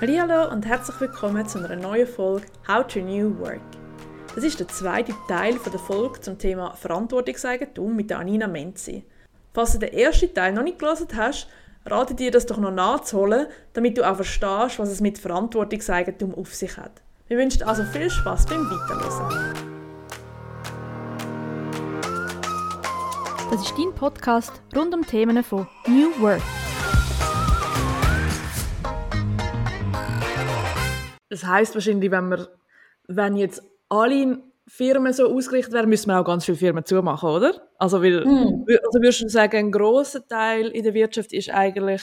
Hallo und herzlich willkommen zu einer neuen Folge How to New Work. Das ist der zweite Teil der Folge zum Thema Verantwortungseigentum mit Anina Menzi. Falls du den ersten Teil noch nicht gelesen hast, rate dir das doch noch nachzuholen, damit du auch verstehst, was es mit Verantwortungseigentum auf sich hat. Wir wünschen also viel Spaß beim Weiterlesen. Das ist dein Podcast rund um Themen von New Work. Das heißt wahrscheinlich, wenn wir, wenn jetzt alle Firmen so ausgerichtet wären, müssen wir auch ganz viele Firmen zumachen, oder? Also, weil, mm. also würdest du sagen, ein großer Teil in der Wirtschaft ist eigentlich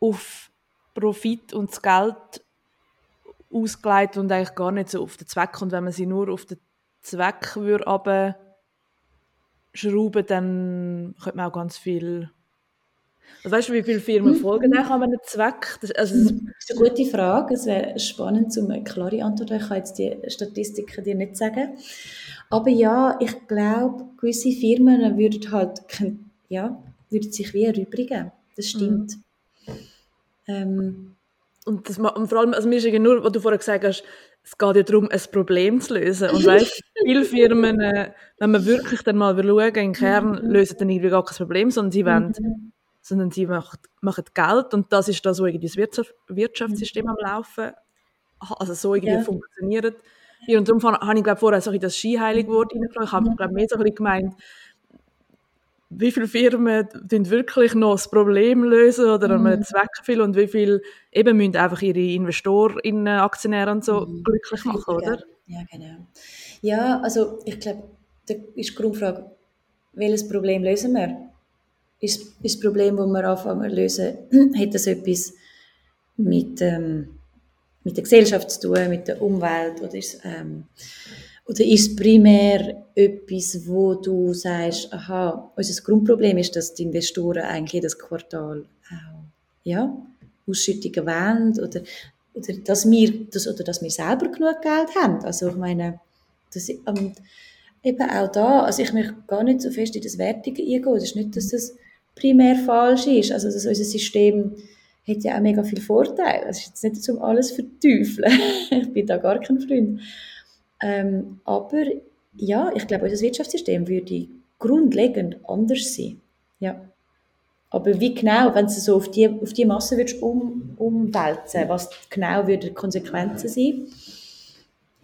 auf Profit und das Geld ausgelegt und eigentlich gar nicht so auf den Zweck. Und wenn man sie nur auf den Zweck würde schrauben, dann könnte man auch ganz viel also weißt du, wie viele Firmen mhm. folgen dann an einem Zweck? Das, also, das ist eine gute Frage. Es wäre spannend, um eine klare Antwort zu Ich kann jetzt die Statistiken dir nicht sagen. Aber ja, ich glaube, gewisse Firmen würden halt, ja, würden sich wie erübrigen. Das stimmt. Mhm. Ähm, und, das, und vor allem, also mir ist nur, was du vorher gesagt hast, es geht ja darum, ein Problem zu lösen. Und weißt, viele Firmen, äh, wenn man wirklich dann mal schauen, im Kern mhm. lösen dann irgendwie gar kein Problem, sondern sie wollen mhm sondern sie machen, machen Geld und das ist da so irgendwie das Wirtschaft, Wirtschaftssystem am Laufen, also so irgendwie ja. funktioniert. Und darum habe ich glaube vorher so das Skiheiligwort reingefragt. Ich habe mhm. glaube mehr so ein gemeint, wie viele Firmen wirklich noch das Problem lösen oder mhm. einen Zweck erfüllen und wie viele eben müssen einfach ihre Investoren, Aktionäre und so mhm. glücklich machen, oder? Ja, genau. Ja, also ich glaube, da ist die Grundfrage, welches Problem lösen wir? Ist, ist das Problem, das wir anfangen zu lösen, hat das etwas mit, ähm, mit der Gesellschaft zu tun, mit der Umwelt oder ist, ähm, oder ist primär etwas, wo du sagst, aha, unser Grundproblem ist, dass die Investoren eigentlich jedes Quartal auch, ja, Ausschüttungen wollen oder, oder, dass wir, das, oder dass wir selber genug Geld haben. Also ich meine, das, ähm, eben auch da, also ich möchte gar nicht so fest in das Wertige eingehen. Es ist nicht, dass das primär falsch ist. Also dass unser System hat ja auch mega viele Vorteile. Es ist jetzt nicht um alles verteufeln. ich bin da gar kein Freund. Ähm, aber ja, ich glaube, unser Wirtschaftssystem würde grundlegend anders sein. Ja. Aber wie genau, wenn du so auf die, auf die Masse würdest um, umwälzen, was genau würden die Konsequenzen sein?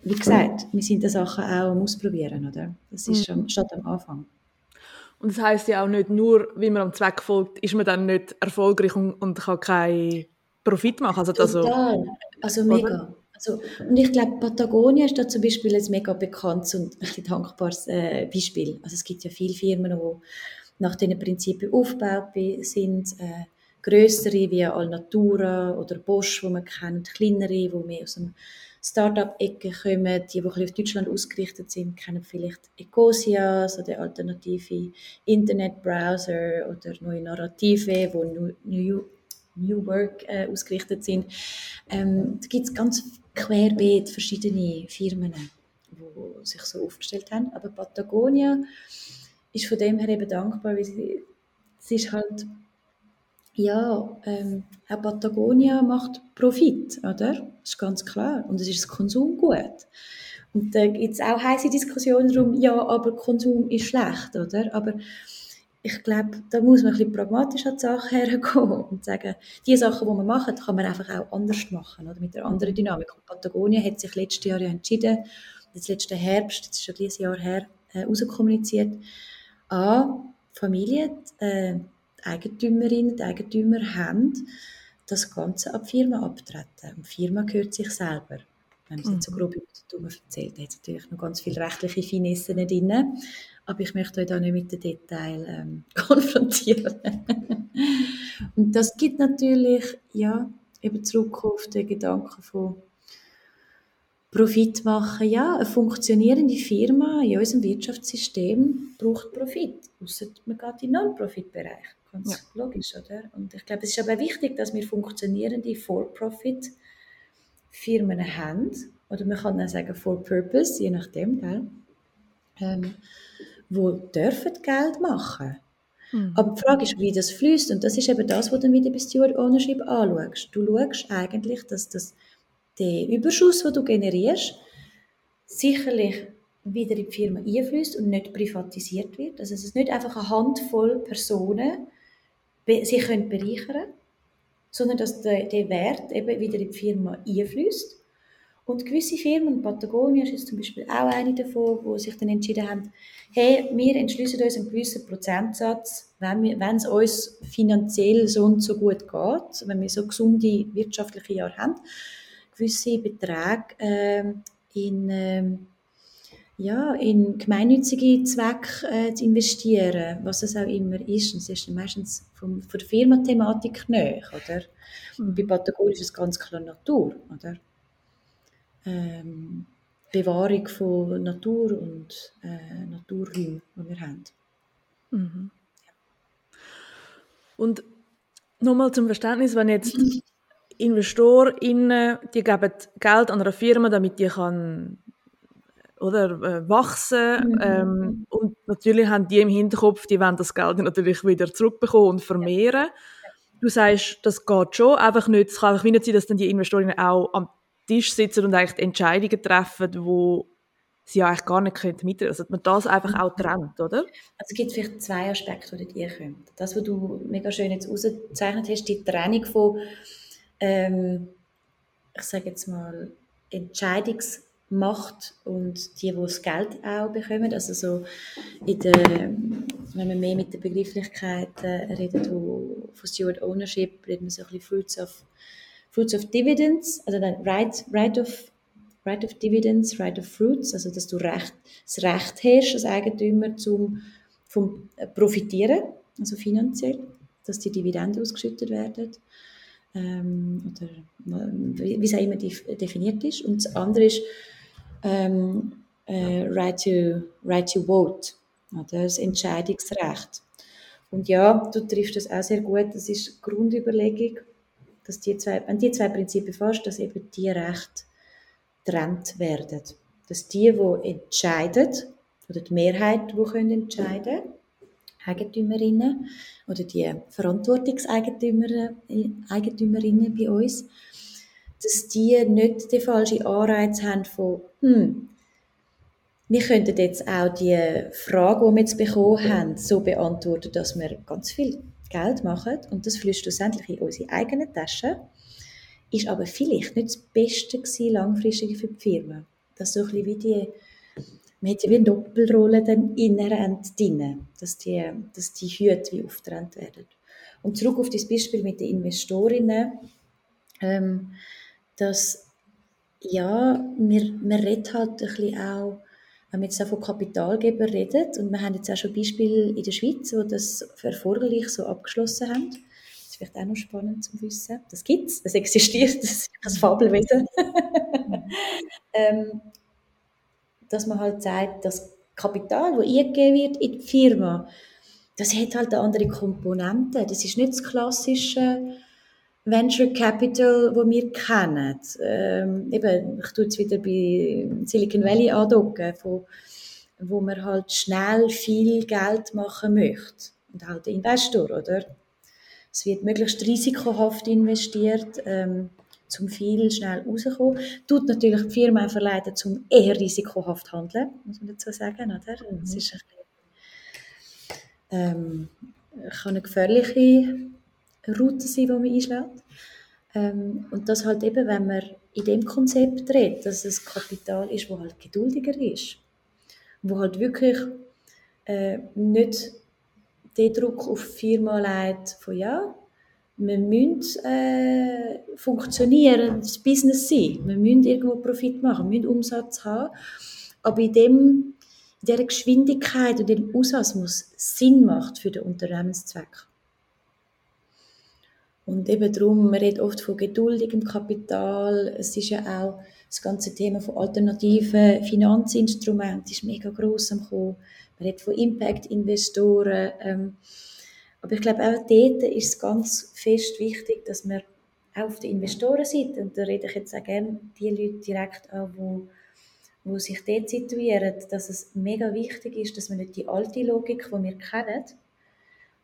Wie gesagt, wir sind die Sachen auch am Ausprobieren, oder? Das ist schon, statt am Anfang. Und das heißt ja auch nicht nur, wie man am Zweck folgt, ist man dann nicht erfolgreich und, und kann keinen Profit machen. Also, Total. Also, also mega. Also, und ich glaube, Patagonia ist da zum Beispiel ein mega bekanntes und ein dankbares äh, Beispiel. Also es gibt ja viele Firmen, die nach diesen Prinzipien aufgebaut sind. Äh, größere wie Alnatura oder Bosch, wo man kennt, kleinere, die mehr aus dem Start-up-Ecke kommen, die, die auf Deutschland ausgerichtet sind, kennen vielleicht Ecosia, so der alternative Internetbrowser oder neue Narrative, wo New, New Work äh, ausgerichtet sind. Ähm, da gibt es ganz querbeet verschiedene Firmen, die sich so aufgestellt haben. Aber Patagonia ist von dem her eben dankbar, weil sie, sie ist halt ja, ähm, auch Patagonia macht Profit, oder? Das ist ganz klar. Und es ist das Konsumgut. Und da gibt es auch heiße Diskussionen darum, ja, aber Konsum ist schlecht, oder? Aber ich glaube, da muss man ein bisschen pragmatisch an die Sache hergehen und sagen, die Sachen, die man macht, kann man einfach auch anders machen, oder? Mit einer anderen Dynamik. Und Patagonia hat sich letztes Jahr ja entschieden, das letzte Herbst, das ist schon dieses Jahr her, äh, rauskommuniziert, an Familien, äh, die Eigentümerinnen und Eigentümer haben, das Ganze ab Firma abtreten. Und die Firma gehört sich selber. Wenn ich es jetzt so mhm. grob über erzählt, da hat natürlich noch ganz viele rechtliche Finessen drin. Aber ich möchte euch da nicht mit den Details ähm, konfrontieren. und das gibt natürlich, ja, eben zurück auf den Gedanken von Profit machen. Ja, eine funktionierende Firma in unserem Wirtschaftssystem braucht Profit. Außer man geht in den Non-Profit-Bereich. Ganz ja. logisch, oder? Und ich glaube, es ist aber wichtig, dass wir funktionierende For-Profit-Firmen haben. Oder man kann auch sagen For-Purpose, je nachdem, gell? Ähm, wo dürfen Geld machen. Mhm. Aber die Frage ist, wie das fließt. Und das ist eben das, was du dann wieder bei Steward Ownership anschaust. Du schaust eigentlich, dass das, der Überschuss, den du generierst, sicherlich wieder in die Firma einfließt und nicht privatisiert wird. Also es nicht einfach eine Handvoll Personen sich können bereichern sondern dass der, der Wert eben wieder in die Firma einfließt. Und gewisse Firmen, Patagonia ist zum Beispiel auch eine davon, wo sich dann entschieden haben, hey, wir entschließen uns einen gewissen Prozentsatz, wenn, wir, wenn es uns finanziell so und so gut geht, wenn wir so gesunde wirtschaftliche Jahre haben, gewisse Beträge äh, in äh, ja, in gemeinnützige Zwecke äh, zu investieren, was es auch immer ist. Und es ist meistens vom, von der Firmenthematik näher, oder? Und bei Patagonia ist es ganz klar Natur, oder? Ähm, Bewahrung von Natur und äh, Naturräumen, die wir haben. Mhm. Und nochmal zum Verständnis, wenn jetzt InvestorInnen, die geben Geld an einer Firma, damit die kann oder äh, wachsen. Mhm. Ähm, und natürlich haben die im Hinterkopf, die wollen das Geld natürlich wieder zurückbekommen und vermehren. Du sagst, das geht schon, einfach nicht, es kann einfach nicht sein, dass dann die Investorinnen auch am Tisch sitzen und eigentlich Entscheidungen treffen, wo sie eigentlich gar nicht können mitreden Also, dass man das einfach auch trennt, oder? Also, es gibt vielleicht zwei Aspekte, die ihr kommt. Das, was du mega schön jetzt ausgezeichnet hast, die Trennung von, ähm, ich sage jetzt mal, Entscheidungs- macht und die, die das Geld auch bekommen. Also so in der, wenn man mehr mit der Begrifflichkeit äh, redet, wo, von Steward Ownership, redet man so ein bisschen Fruits of, Fruits of Dividends, also dann Right, right, of, right of Dividends, Right of Fruits, also dass du Recht, das Recht hast als Eigentümer zum vom Profitieren, also finanziell, dass die Dividenden ausgeschüttet werden. Ähm, oder wie es auch immer definiert ist. Und das andere ist ähm, äh, right, to, right to Vote, oder das Entscheidungsrecht. Und ja, du triffst das auch sehr gut. Das ist die Grundüberlegung, dass die zwei, wenn die zwei Prinzipien fasst, dass eben die Rechte getrennt werden. Dass die, die entscheiden, oder die Mehrheit, die können entscheiden Eigentümerinnen oder die Verantwortungseigentümerinnen Eigentümerinnen bei uns, dass die nicht den falschen Anreiz haben von, hm, wir könnten jetzt auch die Frage, die wir jetzt bekommen haben, so beantworten, dass wir ganz viel Geld machen und das fließt schlussendlich in unsere eigene Tasche, ist aber vielleicht nicht das Beste gewesen, langfristig für die Firma. Das so ein wie die, man hat ja wie eine Doppelrolle dann inhärent drin, dass die, dass die Hüte wie aufgetrennt werden. Und zurück auf das Beispiel mit den Investorinnen, ähm, dass ja, wir, wir reden halt ein bisschen auch, wenn wir jetzt auch von Kapitalgebern reden, und wir haben jetzt auch schon Beispiele in der Schweiz, die das erforderlich so abgeschlossen haben. Das ist vielleicht auch noch spannend zu wissen. Das gibt es, das existiert, das ist ein Fabelwesen. ähm, dass man halt sagt, das Kapital, das eingegeben wird in die Firma, das hat halt eine andere Komponente. Das ist nicht das klassische Venture Capital, wo wir kennen. Ähm, eben, ich tue jetzt wieder bei Silicon Valley andocken, wo, wo man halt schnell viel Geld machen möchte. Und halt der Investor, oder? Es wird möglichst risikohaft investiert, ähm, zum viel schnell rauskommen. Tut natürlich die Firma auch verleiten, zum eher risikohaft handeln, muss man dazu sagen, oder? Mhm. Das ist ein bisschen, ähm, kann eine gefährliche Route sein, die man einschlägt. Ähm, und das halt eben, wenn man in dem Konzept redet, dass es Kapital ist, wo halt geduldiger ist, wo halt wirklich äh, nicht den Druck auf die Firma legt, von ja, wir müssen äh, funktionieren, das Business sein, wir müssen irgendwo Profit machen, wir müssen Umsatz haben, aber in dem in dieser Geschwindigkeit und dem muss Sinn macht für den Unternehmenszweck. Und eben darum, man redet oft von geduldigem Kapital. Es ist ja auch das ganze Thema von alternativen Finanzinstrumenten ist mega gross am kommen. Man redet von Impact-Investoren. Ähm, aber ich glaube, auch dort ist es ganz fest wichtig, dass man auch auf der Investorenseite, und da rede ich jetzt auch gerne die Leute direkt an, wo, wo sich dort situieren, dass es mega wichtig ist, dass man nicht die alte Logik, die wir kennen,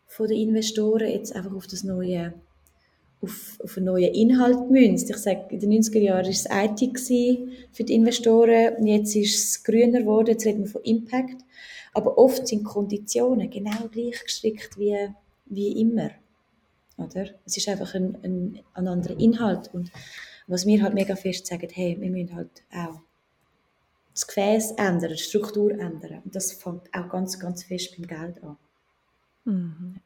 von den Investoren jetzt einfach auf das neue auf, auf einen neuen Inhalt münzt. Ich sage, in den 90er Jahren war es IT für die Investoren, jetzt ist es grüner geworden, jetzt reden wir von Impact. Aber oft sind Konditionen genau gleich gestrickt wie, wie immer. Oder? Es ist einfach ein, ein, ein anderer Inhalt. Und was wir halt mega fest sagen, hey, wir müssen halt auch das Gefäß ändern, die Struktur ändern. Und das fängt auch ganz, ganz fest beim Geld an. Mhm.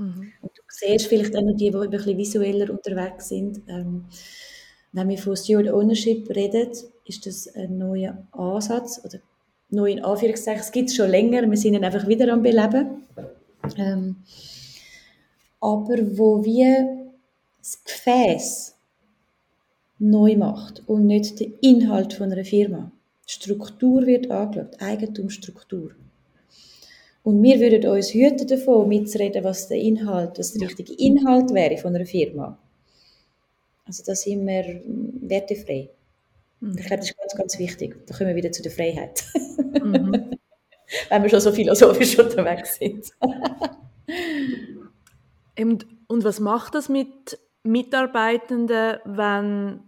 Mhm. Und du siehst vielleicht auch noch die, die ein bisschen visueller unterwegs sind. Ähm, wenn wir von Steward Ownership reden, ist das ein neuer Ansatz oder neu in Anführungszeichen. Es gibt es schon länger, wir sind ihn einfach wieder am Beleben. Ähm, aber wo wir das Gefäß neu macht und nicht den Inhalt von einer Firma. Struktur wird angeschaut, Eigentumsstruktur. Und wir würden uns hüten davon, mitzureden, was der Inhalt, was der richtige Inhalt wäre von einer Firma. Also da sind wir wertefrei. Mhm. Ich glaube, das ist ganz, ganz wichtig. Da kommen wir wieder zu der Freiheit. Mhm. Wenn wir schon so philosophisch unterwegs sind. und, und was macht das mit Mitarbeitenden, wenn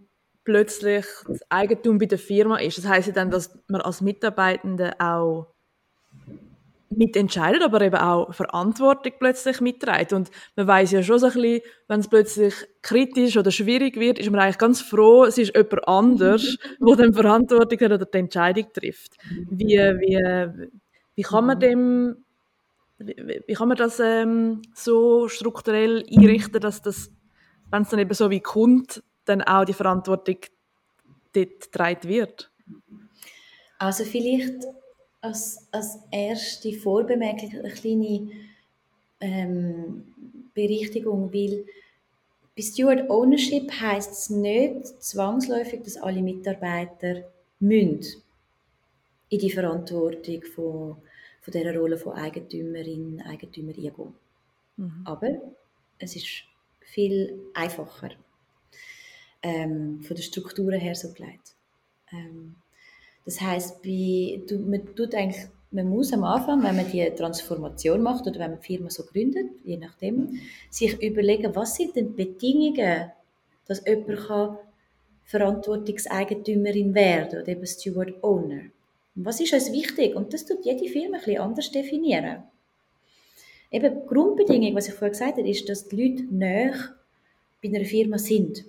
plötzlich das Eigentum bei der Firma ist? Das heißt ja dann, dass man als Mitarbeitende auch mitentscheidet, aber eben auch Verantwortung plötzlich mitträgt. Und man weiß ja schon so ein bisschen, wenn es plötzlich kritisch oder schwierig wird, ist man eigentlich ganz froh, es ist jemand anders, der dann Verantwortung hat oder die Entscheidung trifft. Wie, wie, wie kann man dem, wie, wie kann man das ähm, so strukturell einrichten, dass das, wenn es dann eben so wie kommt, dann auch die Verantwortung dort getragen wird? Also vielleicht als, als erste Vorbemerkung eine kleine ähm, Berichtigung, weil bei Steward Ownership heißt es nicht zwangsläufig, dass alle Mitarbeiter müssen in die Verantwortung von, von dieser Rolle von Eigentümerin, Eigentümer eingehen. Mhm. Aber es ist viel einfacher ähm, von der Struktur her so gelegt. Ähm, das heißt, du, man tut eigentlich, man muss am Anfang, wenn man die Transformation macht oder wenn man die Firma so gründet, je nachdem, sich überlegen, was sind denn die Bedingungen, dass jemand kann Verantwortungseigentümerin werden oder eben Steward Owner. Und was ist uns wichtig? Und das tut jede Firma ein anders definieren. Eben die Grundbedingung, was ich vorher gesagt habe, ist, dass die Leute näher bei einer Firma sind.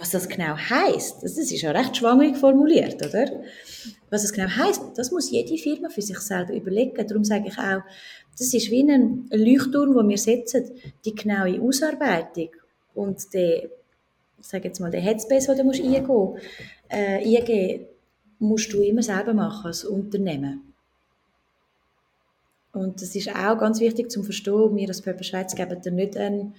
Was das genau heißt, das ist ja recht schwammig formuliert, oder? Was das genau heißt, das muss jede Firma für sich selber überlegen. Darum sage ich auch, das ist wie ein Leuchtturm, wo wir setzen, die genaue Ausarbeitung und der, ich sage jetzt mal, der Headspace, den du musst eingehen, äh, musst du immer selber machen als Unternehmen. Und das ist auch ganz wichtig zu verstehen. Wir als Purple Schweiz geben dir nicht einen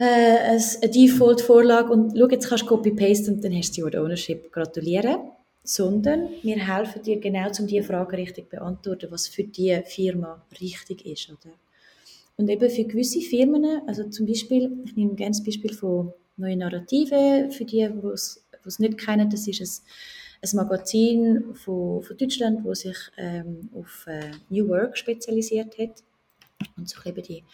äh, eine Default-Vorlage und schau, jetzt kannst du Copy-Paste und dann hast du Steward Ownership. Gratulieren. Sondern wir helfen dir genau, um diese Frage richtig zu beantworten, was für die Firma richtig ist. Oder? Und eben für gewisse Firmen, also zum Beispiel, ich nehme gerne das Beispiel von Neue Narrative, für die, die es nicht kennen, das ist ein, ein Magazin von, von Deutschland, das sich ähm, auf äh, New Work spezialisiert hat und sich eben die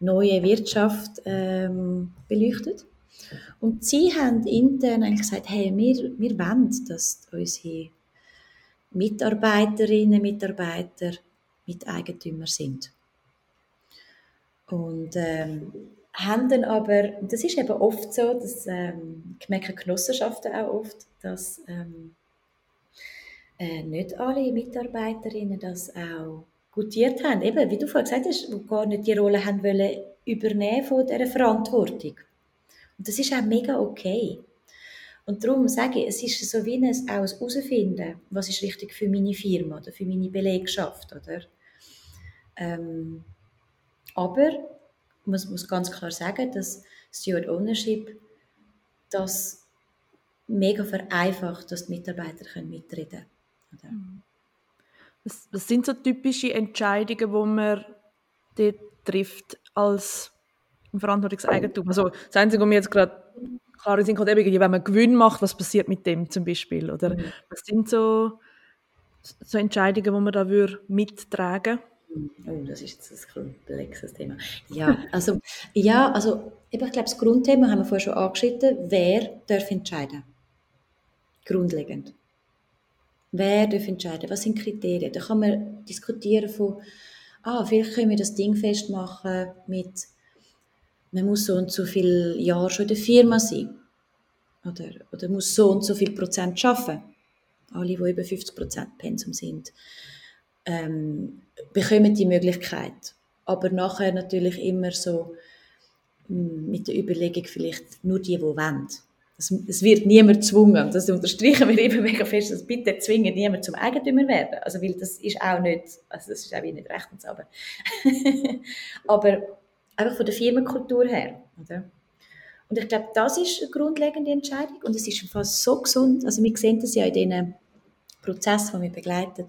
neue Wirtschaft ähm, beleuchtet. Und sie haben intern eigentlich gesagt, hey, wir, wir wollen, dass unsere Mitarbeiterinnen und Mitarbeiter Miteigentümer sind. Und ähm, haben dann aber, das ist eben oft so, dass ähm, ich merke Genossenschaften auch oft, dass ähm, äh, nicht alle Mitarbeiterinnen das auch gutiert haben, eben, wie du vorhin gesagt hast, die gar nicht die Rolle haben wollen übernehmen von dieser Verantwortung. Und das ist auch mega okay. Und darum sage ich, es ist so wie ein, auch ein Herausfinden, was ist richtig für meine Firma oder für meine Belegschaft, oder? Ähm, aber man muss ganz klar sagen, dass Steward Ownership das mega vereinfacht, dass die Mitarbeiter mitreden können. Mhm. Was, was sind so typische Entscheidungen, die man dort trifft als Verantwortungseigentum? Also das Einzige, was mir jetzt gerade klar ist, eben, wenn man Gewinn macht, was passiert mit dem zum Beispiel? Oder mhm. was sind so, so Entscheidungen, die man da würde mittragen Oh, das ist jetzt ein komplexes Thema. Ja, also, ja, also ich glaube, das Grundthema haben wir vorher schon angeschnitten. Wer darf entscheiden? Grundlegend. Wer darf entscheiden? Was sind Kriterien? Da kann man diskutieren von, ah, vielleicht können wir das Ding festmachen mit, man muss so und so viele Jahre schon in der Firma sein. Oder, oder muss so und so viel Prozent arbeiten. Alle, die über 50 Prozent Pensum sind ähm, bekommen die Möglichkeit. Aber nachher natürlich immer so hm, mit der Überlegung vielleicht nur die, die wollen. Es, es wird niemand gezwungen. Das unterstreichen wir eben mega fest, dass bitte zwingen niemand zum Eigentümer werden. Also, weil das ist auch nicht, also das ist auch nicht rechtens, aber, aber einfach von der Firmenkultur her, oder? Und ich glaube, das ist eine grundlegende Entscheidung und es ist fast so gesund. Also wir sehen das ja in diesen Prozessen, die wir begleiten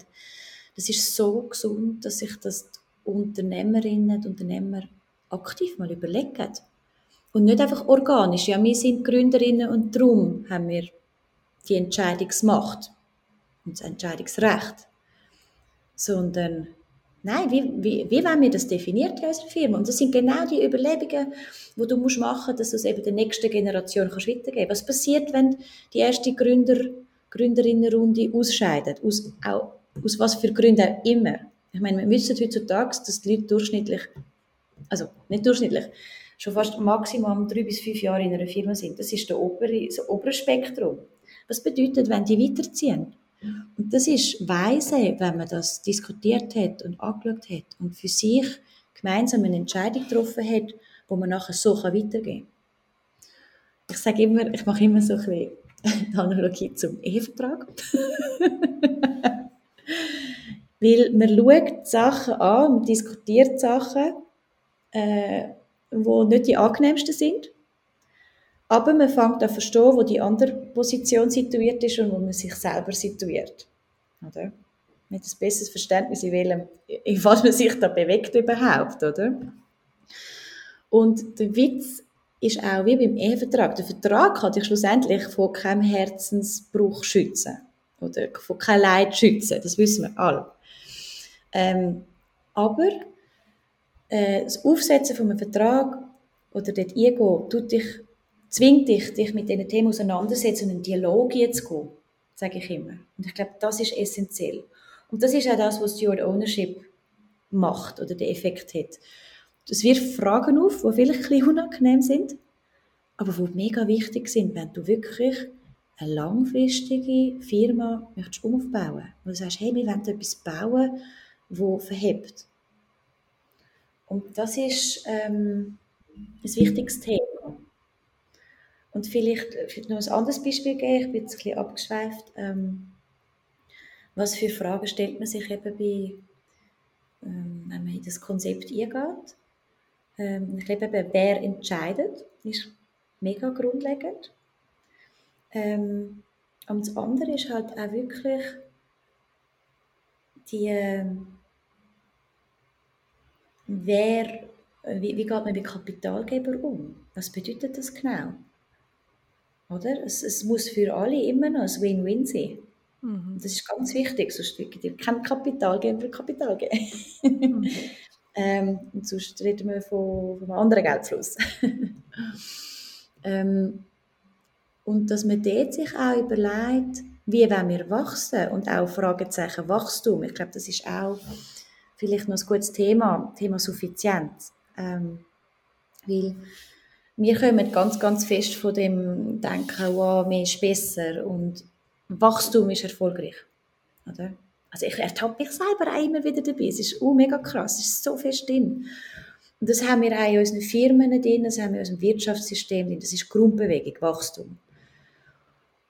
das ist so gesund, dass sich das die Unternehmerinnen und Unternehmer aktiv mal überlegen. Und nicht einfach organisch. Ja, wir sind Gründerinnen und darum haben wir die Entscheidungsmacht und das Entscheidungsrecht. Sondern, nein, wie, wie, wie wollen wir das definiert in unserer Firma? Und das sind genau die Überlegungen, die du musst machen musst, dass du es eben der nächsten Generation kannst weitergeben kannst. Was passiert, wenn die erste Gründer, Gründerinnenrunde ausscheidet? Aus, auch aus was für Gründen auch immer. Ich meine, wir wissen heutzutage, dass die Leute durchschnittlich, also nicht durchschnittlich, schon fast maximal drei bis fünf Jahre in einer Firma sind. Das ist der obere, das obere Spektrum. Was bedeutet, wenn die weiterziehen? Und das ist weise, wenn man das diskutiert hat und angeschaut hat und für sich gemeinsam eine Entscheidung getroffen hat, wo man nachher so weitergehen kann. Ich sage immer, ich mache immer so ein bisschen die Analogie zum Ehevertrag. Weil man schaut Sachen an und diskutiert Sachen, äh, wo nicht die angenehmsten sind. Aber man fängt an zu verstehen, wo die andere Position situiert ist und wo man sich selber situiert. Oder? Mit ein besseres Verständnis, in, welchem, in was man sich da bewegt überhaupt, oder? Und der Witz ist auch wie beim Ehevertrag. Der Vertrag kann dich schlussendlich von keinem Herzensbruch schützen. Oder von keinem Leid schützen. Das wissen wir alle. Ähm, aber äh, das Aufsetzen von einem Vertrag oder dort eingehen, tut dich, zwingt dich, dich mit diesen Themen auseinandersetzen und in einen Dialog zu gehen, sage ich immer. Und ich glaube, das ist essentiell. Und das ist auch das, was Steward Ownership macht oder den Effekt hat. Es wirft Fragen auf, die vielleicht ein bisschen unangenehm sind, aber die mega wichtig sind, wenn du wirklich eine langfristige Firma möchtest aufbauen. Wo du sagst, hey, wir wollen etwas bauen, wo verhebt. Und das ist ähm, ein wichtiges Thema. Und vielleicht, vielleicht noch ein anderes Beispiel geben, ich bin jetzt ein bisschen abgeschweift. Ähm, was für Fragen stellt man sich eben bei, ähm, wenn man in das Konzept eingeht? Ähm, ich glaube eben, wer entscheidet, ist mega grundlegend. Ähm, und das andere ist halt auch wirklich die, ähm, wer, wie, wie geht man mit Kapitalgeber um? Was bedeutet das genau? Oder? Es, es muss für alle immer noch ein Win-Win sein. Mhm. Das ist ganz wichtig, sonst wird dir kein Kapitalgeber Kapital geben. mhm. ähm, und sonst reden wir von, von einem anderen Geldfluss. ähm, und dass man dort sich auch überlegt, wie wollen wir wachsen und auch Fragezeichen Wachstum. Ich glaube, das ist auch vielleicht noch ein gutes Thema, Thema Suffizienz. Ähm, weil wir kommen ganz, ganz fest von dem Denken, wow, mehr ist besser und Wachstum ist erfolgreich. Oder? Also ich ertappe mich selber auch immer wieder dabei. Es ist oh, mega krass, es ist so fest drin. Und das haben wir auch in unseren Firmen drin, das haben wir in unserem Wirtschaftssystem drin. Das ist Grundbewegung, Wachstum.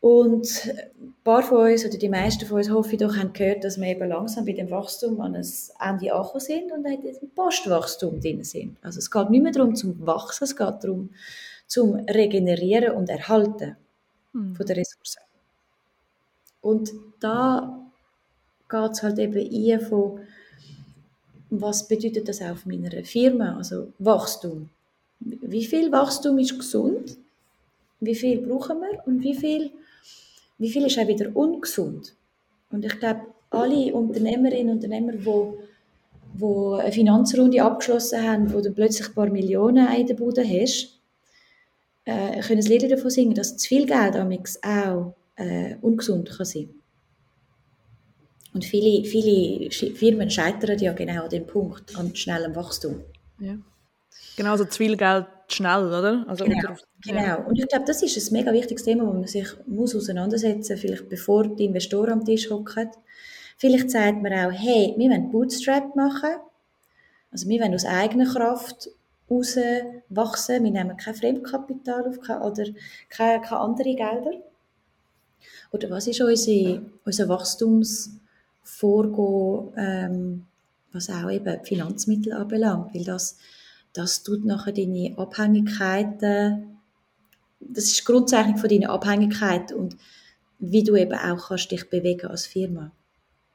Und ein paar von uns, oder die meisten von uns, hoffe ich doch, haben gehört, dass wir eben langsam bei dem Wachstum an ein Ende angekommen sind und ein Postwachstum drin sind. Also es geht nicht mehr darum, zum Wachsen, es geht darum, zum Regenerieren und Erhalten hm. von der Ressourcen. Und da geht es halt eben ein von, was bedeutet das auch für meiner Firma, also Wachstum. Wie viel Wachstum ist gesund? Wie viel brauchen wir und wie viel wie viel ist auch wieder ungesund? Und ich glaube, alle Unternehmerinnen und Unternehmer, die wo eine Finanzrunde abgeschlossen haben, wo du plötzlich ein paar Millionen in der Bude hast, äh, können Lieder davon singen, dass zu viel Geld auch äh, ungesund kann sein Und viele, viele Firmen scheitern ja genau an dem Punkt, an schnellem Wachstum. Ja. Genau, so zu viel Geld schnell, oder? Also genau, unter, genau. Ja. Und ich glaube, das ist ein mega wichtiges Thema, wo man sich muss auseinandersetzen muss, vielleicht bevor die Investoren am Tisch hocken. Vielleicht sagt man auch, hey, wir wollen Bootstrap machen. Also wir wollen aus eigener Kraft raus wachsen. Wir nehmen kein Fremdkapital auf oder keine, keine andere Gelder. Oder was ist unsere, unser Wachstumsvorgehen, ähm, was auch eben Finanzmittel anbelangt? Weil das, das tut nachher deine Abhängigkeiten, das ist die Grundzeichnung von deiner Abhängigkeit und wie du eben auch kannst dich bewegen als Firma.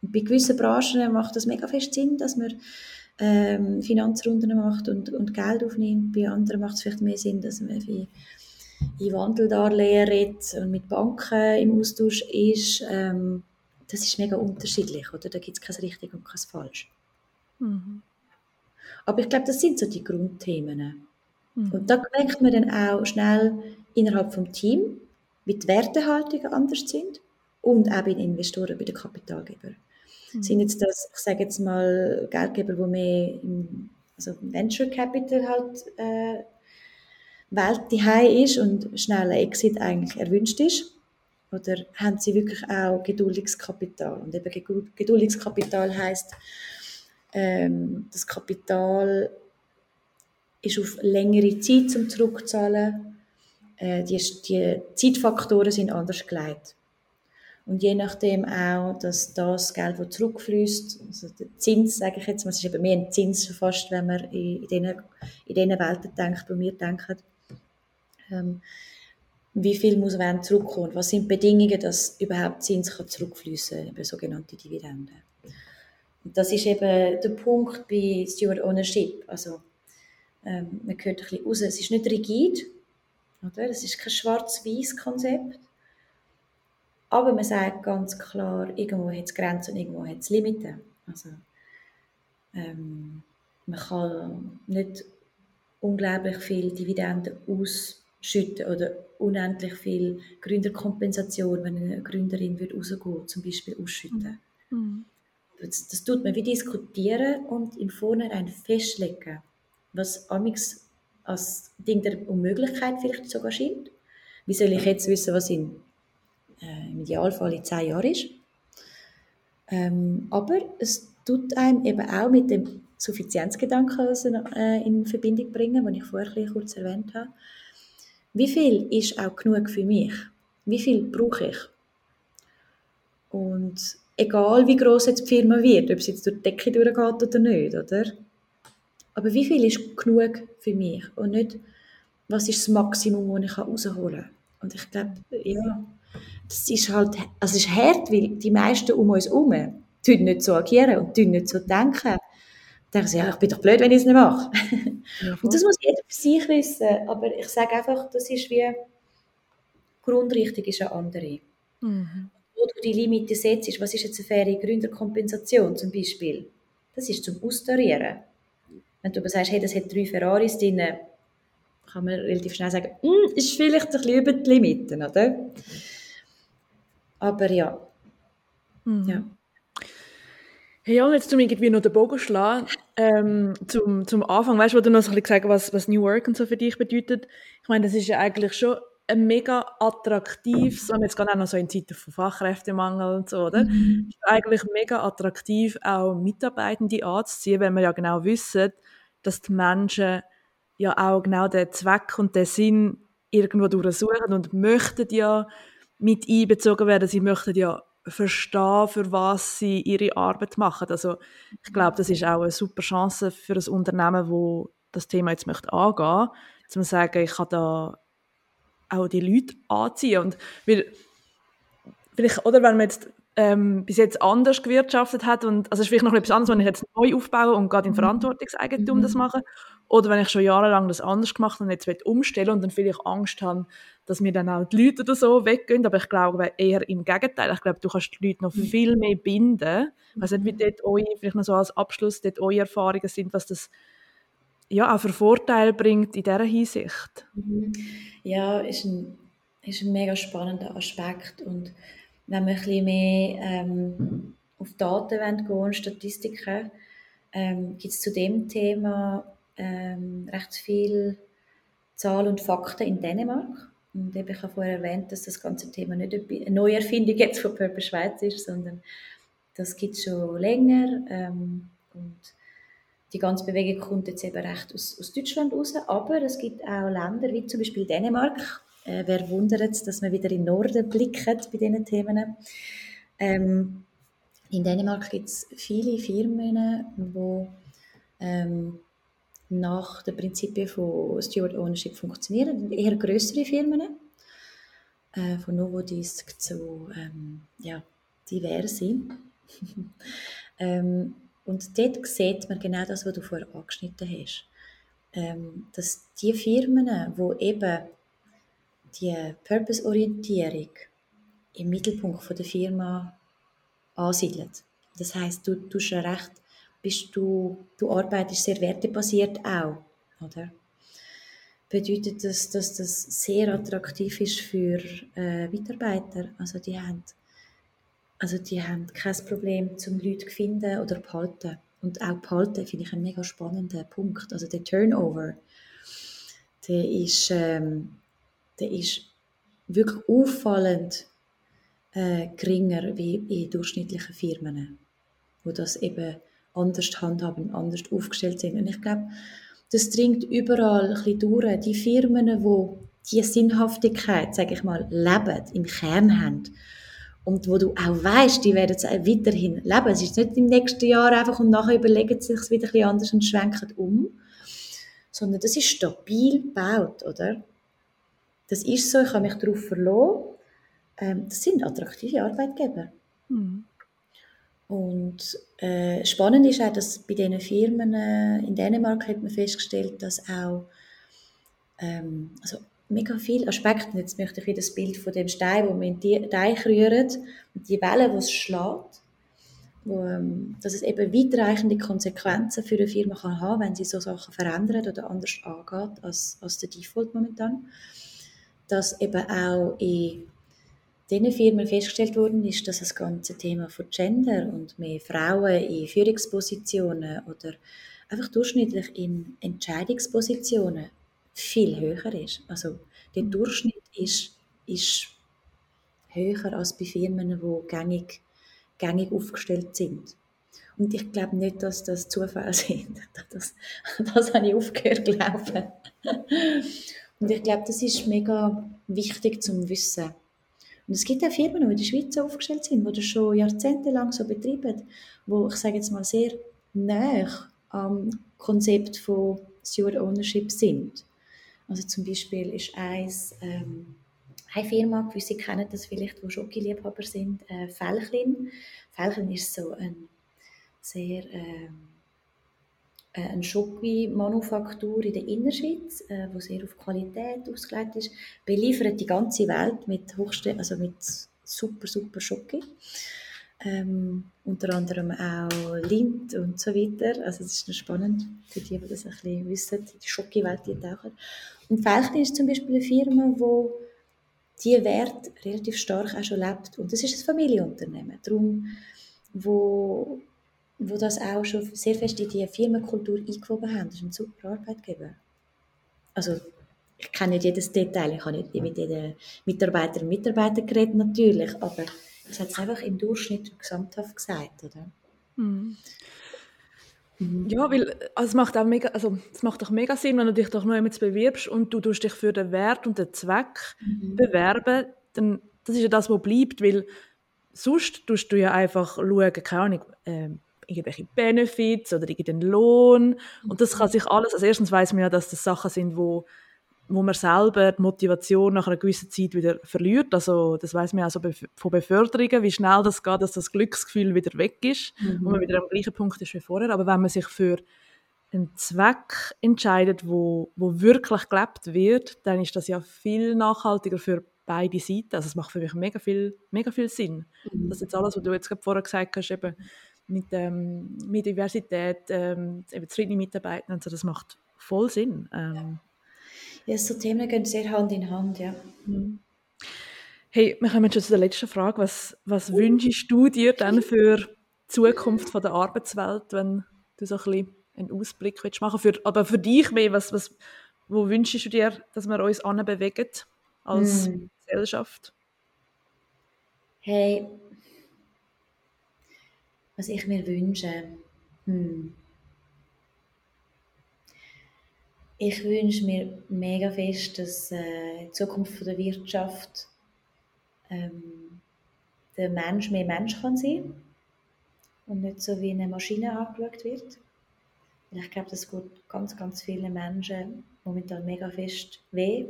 Und bei gewissen Branchen macht das mega fest Sinn, dass man ähm, Finanzrunden macht und, und Geld aufnimmt. Bei anderen macht es vielleicht mehr Sinn, dass man wie in Wandeldarlehen redet und mit Banken im Austausch ist. Ähm, das ist mega unterschiedlich, oder? Da gibt es kein richtig und kein falsch. Mhm. Aber ich glaube, das sind so die Grundthemen. Mhm. Und da merkt man dann auch schnell innerhalb vom Team, wie die Wertehaltungen anders sind und auch bei den Investoren, bei den Kapitalgebern. Mhm. Sind jetzt das, ich sage jetzt mal, Geldgeber, die mehr im also Venture Capital halt äh, Welt die ist und schneller Exit eigentlich erwünscht ist? Oder haben sie wirklich auch Geduldigskapital? Und eben Geduldigskapital heißt, ähm, das Kapital ist auf längere Zeit zum Zurückzahlen. Äh, die, die Zeitfaktoren sind anders gelegt. Und je nachdem auch, dass das Geld, das zurückfließt, also der Zins, sage ich jetzt mal, es ist eben mehr ein Zins fast, wenn man in, in, diesen, in Welten denkt, wo wir denken, ähm, wie viel muss man zurückkommen? Was sind die Bedingungen, dass überhaupt Zins kann zurückfließen kann, sogenannte Dividenden? Das ist eben der Punkt bei Steward Ownership. Also, ähm, man hört ein bisschen raus, es ist nicht rigid, oder? es ist kein schwarz-weiß Konzept, aber man sagt ganz klar, irgendwo hat es Grenzen und irgendwo hat es Limiten. Also, ähm, man kann nicht unglaublich viel Dividenden ausschütten oder unendlich viel Gründerkompensation, wenn eine Gründerin rausgehen, zum Beispiel ausschütten. Mhm. Das, das, tut man wie diskutieren und im Vornherein festlegen, was amix als Ding der Unmöglichkeit vielleicht sogar scheint. Wie soll ich jetzt wissen, was in äh, im Idealfall in zehn Jahren ist. Ähm, aber es tut einem eben auch mit dem Suffizienzgedanken äh, in Verbindung bringen, den ich vorher kurz erwähnt habe. Wie viel ist auch genug für mich? Wie viel brauche ich? Und egal wie groß jetzt die Firma wird, ob es jetzt durch die Decke durchgeht oder nicht, oder? Aber wie viel ist genug für mich? Und nicht, was ist das Maximum, das ich herausholen kann? Und ich glaube, ja, das ist halt, also es ist hart, weil die meisten um uns herum nicht so agieren und nicht so denken. Da denken sie, ja, ich bin doch blöd, wenn ich es nicht mache. Ja, und das muss jeder für sich wissen. Aber ich sage einfach, das ist wie, die Grundrichtung ist eine andere. Mhm. Wo du die Limite setzt, was ist jetzt eine faire Gründerkompensation zum Beispiel? Das ist zum Austarieren. Wenn du aber sagst, hey, das hat drei Ferraris drin, kann man relativ schnell sagen, hm, ist vielleicht ein bisschen über die Limiten, oder? Aber ja. Mhm. ja. Hey, ja, jetzt zum irgendwie noch den Bogen schlagen, ähm, zum, zum Anfang, weißt du, wo du noch so ein bisschen gesagt was, was New Work und so für dich bedeutet. Ich meine, das ist ja eigentlich schon ein mega attraktives, und jetzt gerade auch noch so in Zeiten von Fachkräftemangel und so, oder? Mhm. Ist eigentlich mega attraktiv, auch Mitarbeitende anzuziehen, weil wir ja genau wissen, dass die Menschen ja auch genau den Zweck und den Sinn irgendwo durchsuchen und möchten ja mit einbezogen werden. Sie möchten ja verstehen, für was sie ihre Arbeit machen. Also ich glaube, das ist auch eine super Chance für ein Unternehmen, wo das Thema jetzt möchte angehen, zu sagen, ich kann da auch die Leute anziehen und weil, vielleicht, oder wenn man jetzt ähm, bis jetzt anders gewirtschaftet hat und also es ist vielleicht noch etwas anderes, wenn ich jetzt neu aufbaue und gerade in mhm. Verantwortungseigentum mhm. das mache Oder wenn ich schon jahrelang das anders gemacht habe und jetzt umstellen und dann vielleicht Angst habe, dass mir dann auch die Leute oder so weggehen. Aber ich glaube eher im Gegenteil. Ich glaube, du kannst die Leute noch mhm. viel mehr binden. Ich weiß nicht, wie dort eure, vielleicht noch so als Abschluss, dort eure Erfahrungen sind, was das ja, auch für Vorteile bringt in dieser Hinsicht. Mhm. Ja, ist ein, ist ein mega spannender Aspekt. Und wenn wir ein bisschen mehr ähm, auf Daten gehen und Statistiken, ähm, gibt es zu dem Thema ähm, recht viel Zahlen und Fakten in Dänemark. Und ich habe vorher erwähnt, dass das ganze Thema nicht eine Neuerfindung jetzt von Purpose Schweiz ist, sondern das gibt es schon länger. Ähm, und die ganze Bewegung kommt jetzt eben recht aus, aus Deutschland raus. Aber es gibt auch Länder wie zum Beispiel Dänemark. Äh, wer wundert dass man wieder in den Norden blickt bei diesen Themen. Ähm, in Dänemark gibt es viele Firmen, die ähm, nach den Prinzipien von Steward Ownership funktionieren. Eher größere Firmen, äh, von Novodisk zu ähm, ja, diverse. ähm, und dort sieht man genau das, was du vorher angeschnitten hast. Ähm, dass die Firmen, die eben die Purpose-Orientierung im Mittelpunkt von der Firma ansiedeln. Das heißt, du tust ja recht bist du, du arbeitest sehr wertebasiert auch, oder? Bedeutet das, dass das sehr attraktiv ist für äh, Mitarbeiter? Also die haben, also die haben kein Problem, zum Leute zu finden oder behalten. Und auch behalten finde ich einen mega spannenden Punkt. Also der Turnover, der ist, ähm, der ist wirklich auffallend äh, geringer wie in durchschnittlichen Firmen, wo das eben anders handhaben, anders aufgestellt sind. Und ich glaube, das dringt überall ein bisschen durch. Die Firmen, die diese Sinnhaftigkeit, sage ich mal, leben, im Kern haben, und wo du auch weißt, die werden es weiterhin leben. Es ist nicht im nächsten Jahr einfach und nachher überlegen sie sich wieder ein bisschen anders und schwenken um, sondern das ist stabil gebaut, oder? Das ist so, ich habe mich darauf verloren. Ähm, das sind attraktive Arbeitgeber. Mhm. Und äh, spannend ist auch, dass bei diesen Firmen äh, in Dänemark hat man festgestellt, dass auch ähm, also mega viele Aspekte, jetzt möchte ich wieder das Bild von dem Stein, wo man in den Teich rührt, und die Welle, die es schlägt, wo, ähm, dass es eben weitreichende Konsequenzen für eine Firma kann haben, wenn sie so Sachen verändert oder anders angeht als, als der Default momentan. Dass eben auch in diesen Firmen festgestellt worden ist, dass das ganze Thema von Gender und mehr Frauen in Führungspositionen oder einfach durchschnittlich in Entscheidungspositionen viel höher ist. Also der Durchschnitt ist, ist höher als bei Firmen, die gängig, gängig aufgestellt sind. Und ich glaube nicht, dass das Zufall sind. Das, das habe ich aufgehört zu glauben. Und ich glaube, das ist mega wichtig zum Wissen. Und es gibt auch Firmen, die in der Schweiz aufgestellt sind, die das schon jahrzehntelang so betreiben, wo ich sage jetzt mal sehr näher am Konzept von Steward Ownership sind. Also zum Beispiel ist eins, ähm, eine Firma, gewisse kennen das vielleicht, die Schokoliebhaber sind, äh, Felchlin. Felchlin ist so ein sehr ähm, äh, eine Schoki-Manufaktur in der Innerschweiz, äh, wo sehr auf Qualität ausgelegt ist, beliefert die ganze Welt mit hochste also mit super, super Schoki. Ähm, unter anderem auch Lind und so weiter. Also das ist noch spannend für die, die das ein bisschen wissen, die Schoki-Welt, die tauchen. Und Felchli ist zum Beispiel eine Firma, die Wert relativ stark auch schon lebt. Und das ist ein Familienunternehmen. Darum, wo wo das auch schon sehr fest in die Firmenkultur eingewoben haben. Das ist ein super Arbeitgeber. Also, ich kenne nicht jedes Detail, ich habe nicht mit jedem Mitarbeiter und Mitarbeiter geredet, natürlich, aber ich habe es einfach im Durchschnitt gesamthaft gesagt, oder? Mhm. Mhm. Ja, weil also es, macht auch mega, also es macht doch mega Sinn, wenn du dich doch noch einmal bewirbst und du tust dich für den Wert und den Zweck mhm. bewerben, dann das ist ja das, was bleibt, weil sonst tust du ja einfach schauen, keine Ahnung, äh, irgendwelche Benefits oder irgendeinen Lohn. Und das kann sich alles, also erstens weiß man ja, dass das Sachen sind, wo, wo man selber die Motivation nach einer gewissen Zeit wieder verliert. Also das weiß man also von Beförderungen, wie schnell das geht, dass das Glücksgefühl wieder weg ist mhm. und man wieder am gleichen Punkt ist wie vorher. Aber wenn man sich für einen Zweck entscheidet, wo, wo wirklich gelebt wird, dann ist das ja viel nachhaltiger für beide Seiten. Also es macht für mich mega viel, mega viel Sinn. Mhm. Das ist jetzt alles, was du jetzt gerade vorher gesagt hast, eben mit, ähm, mit Diversität, ähm, eben zufriedene Mitarbeiter und so, das macht voll Sinn. Ähm, ja, so Themen gehen sehr Hand in Hand, ja. Mhm. Hey, wir kommen schon zu der letzten Frage. Was, was wünschst du dir dann für die Zukunft von der Arbeitswelt, wenn du so ein bisschen einen Ausblick willst machen für, aber für dich mehr, was, was, wo wünschst du dir, dass wir uns anbewegen als hm. Gesellschaft? Hey, was ich mir wünsche, hm. Ich wünsche mir mega fest, dass äh, die Zukunft der Wirtschaft ähm, der Mensch mehr Mensch kann sein und nicht so wie eine Maschine angeschaut wird. Und ich glaube, das geht ganz, ganz vielen Menschen momentan mega fest weh.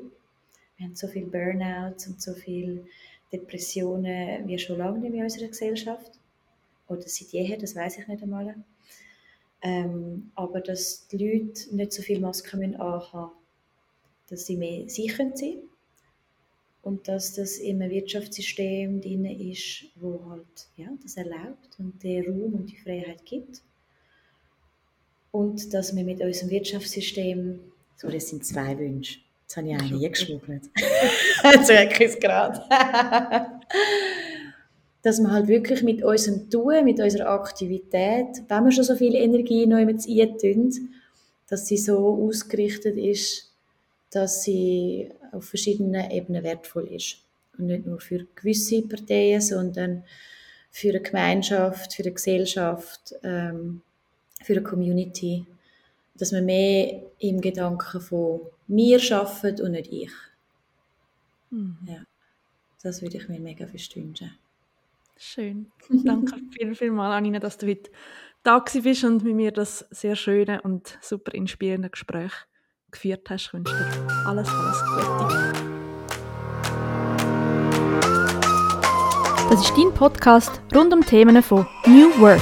Wir haben so viele Burnouts und so viele Depressionen wie schon lange nicht in unserer Gesellschaft. Oder seit jeher, das weiß ich nicht einmal. Ähm, aber dass die Leute nicht so viel Masken anhaben müssen, dass sie mehr sicher sind und dass das in einem Wirtschaftssystem drin ist, wo halt ja, das erlaubt und den Raum und die Freiheit gibt. Und dass wir mit unserem Wirtschaftssystem, so das sind zwei Wünsche, jetzt habe ich einen hier geschmuggelt. jetzt merke ich es gerade. Dass wir halt wirklich mit unserem Tun, mit unserer Aktivität, wenn wir schon so viel Energie neu mit eintun, dass sie so ausgerichtet ist, dass sie auf verschiedenen Ebenen wertvoll ist. Und nicht nur für gewisse Parteien, sondern für eine Gemeinschaft, für eine Gesellschaft, ähm, für eine Community. Dass man mehr im Gedanken von mir schafft und nicht ich. Mhm. Ja, das würde ich mir mega wünschen. Schön. Danke viel, viel mal, Anina, dass du heute da bist und mit mir das sehr schöne und super inspirierende Gespräch geführt hast. Ich wünsche dir alles, alles Gute. Das ist dein Podcast rund um Themen von New Work.